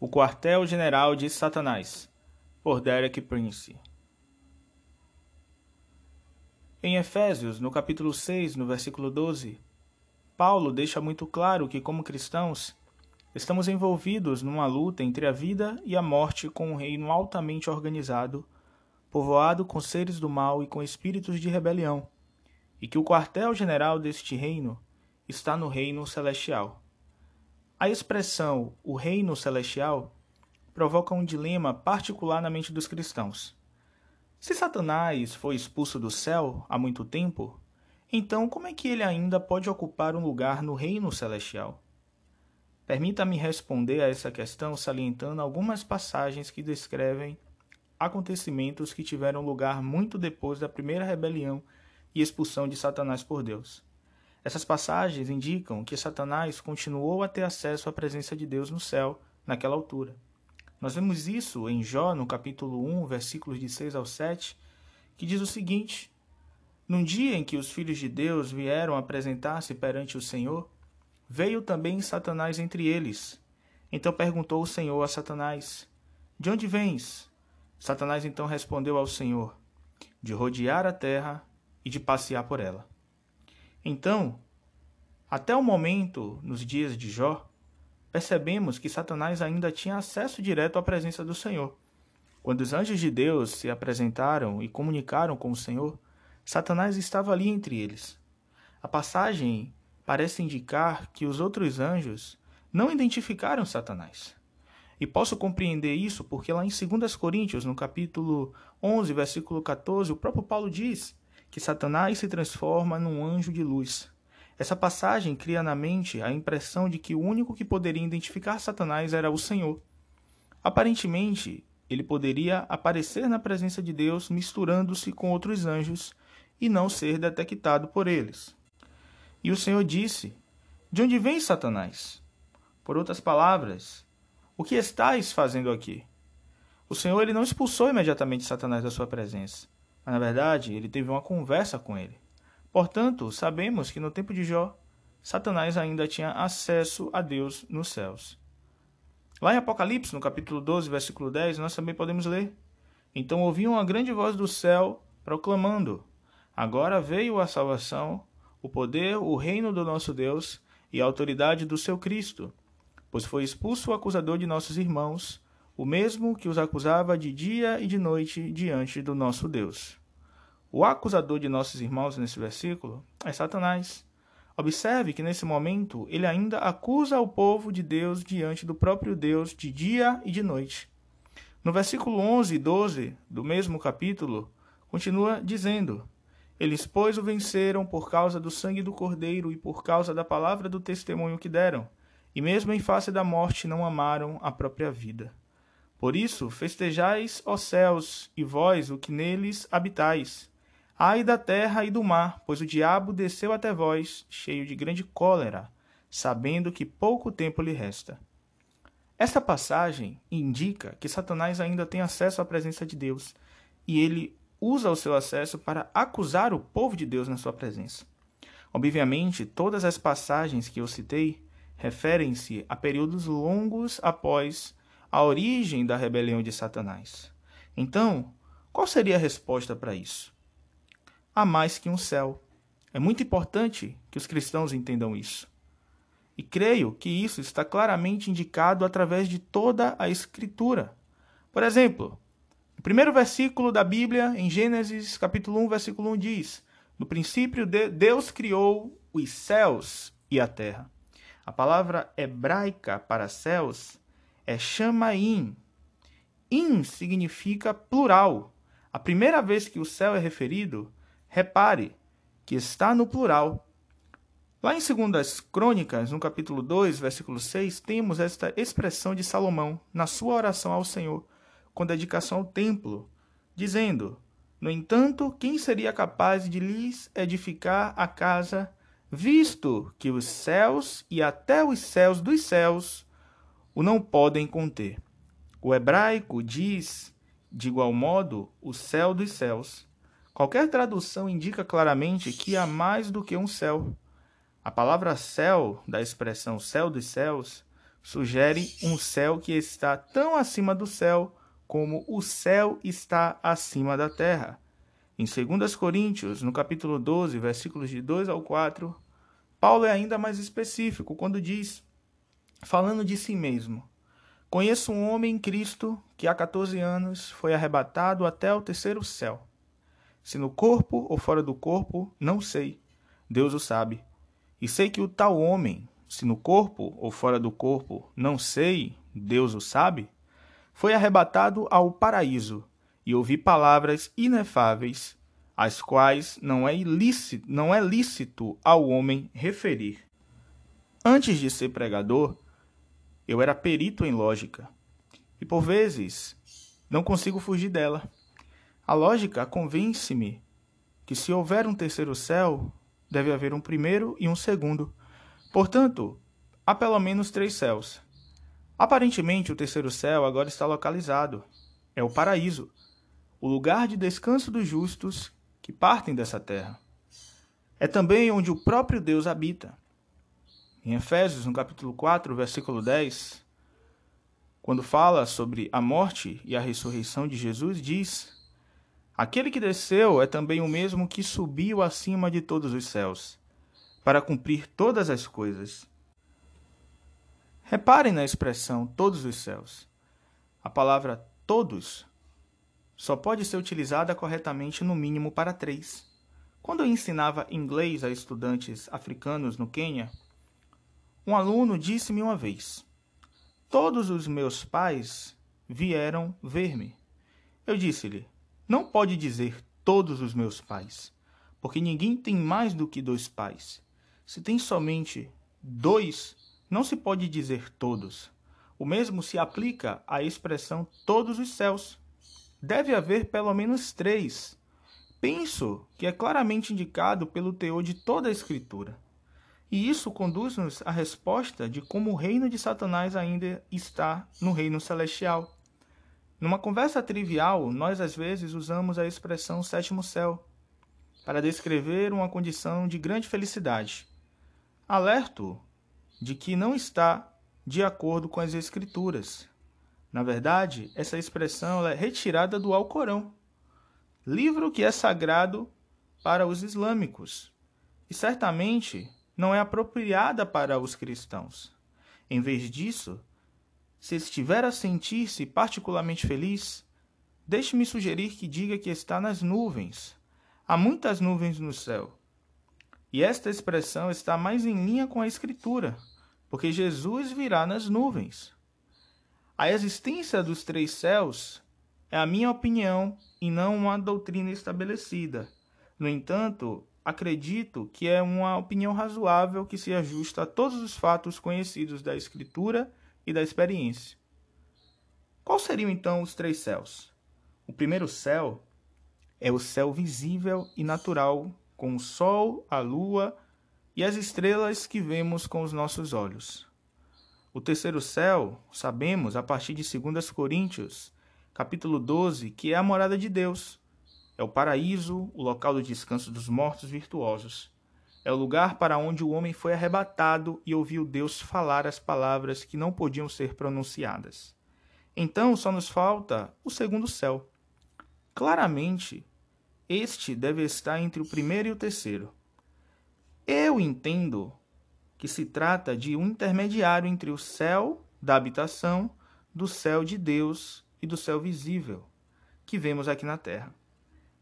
O Quartel-General de Satanás, por Derek Prince. Em Efésios, no capítulo 6, no versículo 12, Paulo deixa muito claro que, como cristãos, estamos envolvidos numa luta entre a vida e a morte com um reino altamente organizado, povoado com seres do mal e com espíritos de rebelião, e que o quartel-general deste reino está no reino celestial. A expressão o reino celestial provoca um dilema particular na mente dos cristãos. Se Satanás foi expulso do céu há muito tempo, então como é que ele ainda pode ocupar um lugar no reino celestial? Permita-me responder a essa questão salientando algumas passagens que descrevem acontecimentos que tiveram lugar muito depois da primeira rebelião e expulsão de Satanás por Deus. Essas passagens indicam que Satanás continuou a ter acesso à presença de Deus no céu naquela altura. Nós vemos isso em Jó, no capítulo 1, versículos de 6 ao 7, que diz o seguinte: Num dia em que os filhos de Deus vieram apresentar-se perante o Senhor, veio também Satanás entre eles. Então perguntou o Senhor a Satanás: De onde vens? Satanás então respondeu ao Senhor: De rodear a terra e de passear por ela. Então, até o momento, nos dias de Jó, percebemos que Satanás ainda tinha acesso direto à presença do Senhor. Quando os anjos de Deus se apresentaram e comunicaram com o Senhor, Satanás estava ali entre eles. A passagem parece indicar que os outros anjos não identificaram Satanás. E posso compreender isso porque lá em 2 Coríntios, no capítulo 11, versículo 14, o próprio Paulo diz que Satanás se transforma num anjo de luz. Essa passagem cria na mente a impressão de que o único que poderia identificar Satanás era o Senhor. Aparentemente, ele poderia aparecer na presença de Deus misturando-se com outros anjos e não ser detectado por eles. E o Senhor disse: De onde vem Satanás? Por outras palavras, o que estás fazendo aqui? O Senhor ele não expulsou imediatamente Satanás da sua presença. Mas, na verdade, ele teve uma conversa com ele. Portanto, sabemos que no tempo de Jó, Satanás ainda tinha acesso a Deus nos céus. Lá em Apocalipse, no capítulo 12, versículo 10, nós também podemos ler: Então ouviu uma grande voz do céu proclamando: Agora veio a salvação, o poder, o reino do nosso Deus e a autoridade do seu Cristo, pois foi expulso o acusador de nossos irmãos, o mesmo que os acusava de dia e de noite diante do nosso Deus. O acusador de nossos irmãos nesse versículo é Satanás. Observe que nesse momento ele ainda acusa o povo de Deus diante do próprio Deus de dia e de noite. No versículo 11 e 12 do mesmo capítulo, continua dizendo: Eles, pois, o venceram por causa do sangue do Cordeiro e por causa da palavra do testemunho que deram, e mesmo em face da morte não amaram a própria vida. Por isso, festejais, ó céus, e vós, o que neles habitais. Ai da terra e do mar, pois o diabo desceu até vós, cheio de grande cólera, sabendo que pouco tempo lhe resta. Esta passagem indica que Satanás ainda tem acesso à presença de Deus, e ele usa o seu acesso para acusar o povo de Deus na sua presença. Obviamente, todas as passagens que eu citei referem-se a períodos longos após a origem da rebelião de Satanás. Então, qual seria a resposta para isso? Há mais que um céu. É muito importante que os cristãos entendam isso. E creio que isso está claramente indicado através de toda a Escritura. Por exemplo, o primeiro versículo da Bíblia, em Gênesis capítulo 1, versículo 1, diz: No princípio, Deus criou os céus e a terra. A palavra hebraica para céus é chamaim. In significa plural. A primeira vez que o céu é referido, repare que está no plural. Lá em 2 Crônicas, no capítulo 2, versículo 6, temos esta expressão de Salomão na sua oração ao Senhor, com dedicação ao templo, dizendo: No entanto, quem seria capaz de lhes edificar a casa, visto que os céus e até os céus dos céus o não podem conter. O hebraico diz, de igual modo, o céu dos céus. Qualquer tradução indica claramente que há mais do que um céu. A palavra céu, da expressão céu dos céus, sugere um céu que está tão acima do céu como o céu está acima da terra. Em 2 Coríntios, no capítulo 12, versículos de 2 ao 4, Paulo é ainda mais específico quando diz, falando de si mesmo: Conheço um homem em Cristo que há 14 anos foi arrebatado até o terceiro céu. Se no corpo ou fora do corpo, não sei. Deus o sabe. E sei que o tal homem, se no corpo ou fora do corpo, não sei, Deus o sabe, foi arrebatado ao paraíso e ouvi palavras inefáveis, as quais não é ilícito, não é lícito ao homem referir. Antes de ser pregador, eu era perito em lógica. E por vezes não consigo fugir dela. A lógica convence-me que se houver um terceiro céu, deve haver um primeiro e um segundo. Portanto, há pelo menos três céus. Aparentemente, o terceiro céu agora está localizado. É o paraíso, o lugar de descanso dos justos que partem dessa terra. É também onde o próprio Deus habita. Em Efésios, no capítulo 4, versículo 10, quando fala sobre a morte e a ressurreição de Jesus, diz: Aquele que desceu é também o mesmo que subiu acima de todos os céus, para cumprir todas as coisas. Reparem na expressão todos os céus. A palavra todos só pode ser utilizada corretamente no mínimo para três. Quando eu ensinava inglês a estudantes africanos no Quênia, um aluno disse-me uma vez: Todos os meus pais vieram ver-me. Eu disse-lhe: Não pode dizer todos os meus pais, porque ninguém tem mais do que dois pais. Se tem somente dois, não se pode dizer todos. O mesmo se aplica à expressão todos os céus. Deve haver pelo menos três. Penso que é claramente indicado pelo teor de toda a Escritura. E isso conduz-nos à resposta de como o reino de Satanás ainda está no reino celestial. Numa conversa trivial, nós às vezes usamos a expressão sétimo céu para descrever uma condição de grande felicidade. Alerto de que não está de acordo com as Escrituras. Na verdade, essa expressão é retirada do Alcorão, livro que é sagrado para os islâmicos. E certamente não é apropriada para os cristãos. Em vez disso, se estiver a sentir-se particularmente feliz, deixe-me sugerir que diga que está nas nuvens. Há muitas nuvens no céu. E esta expressão está mais em linha com a Escritura, porque Jesus virá nas nuvens. A existência dos três céus é a minha opinião e não uma doutrina estabelecida. No entanto, acredito que é uma opinião razoável que se ajusta a todos os fatos conhecidos da Escritura e da experiência. Quais seriam então os três céus? O primeiro céu é o céu visível e natural, com o sol, a lua e as estrelas que vemos com os nossos olhos. O terceiro céu, sabemos a partir de 2 Coríntios, capítulo 12, que é a morada de Deus, é o paraíso, o local do descanso dos mortos virtuosos. É o lugar para onde o homem foi arrebatado e ouviu Deus falar as palavras que não podiam ser pronunciadas. Então só nos falta o segundo céu. Claramente, este deve estar entre o primeiro e o terceiro. Eu entendo que se trata de um intermediário entre o céu da habitação, do céu de Deus e do céu visível, que vemos aqui na terra.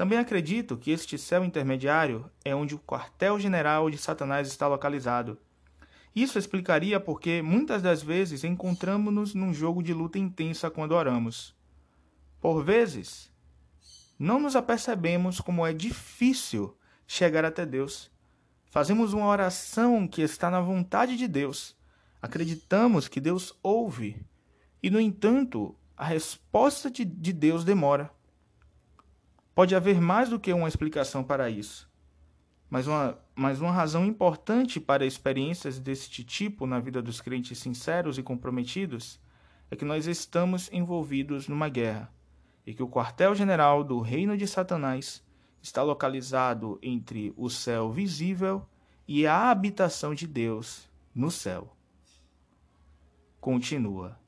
Também acredito que este céu intermediário é onde o quartel-general de Satanás está localizado. Isso explicaria porque muitas das vezes encontramos-nos num jogo de luta intensa quando oramos. Por vezes, não nos apercebemos como é difícil chegar até Deus. Fazemos uma oração que está na vontade de Deus. Acreditamos que Deus ouve. E, no entanto, a resposta de Deus demora. Pode haver mais do que uma explicação para isso, mas uma, mas uma razão importante para experiências deste tipo na vida dos crentes sinceros e comprometidos é que nós estamos envolvidos numa guerra e que o quartel-general do reino de Satanás está localizado entre o céu visível e a habitação de Deus no céu. continua.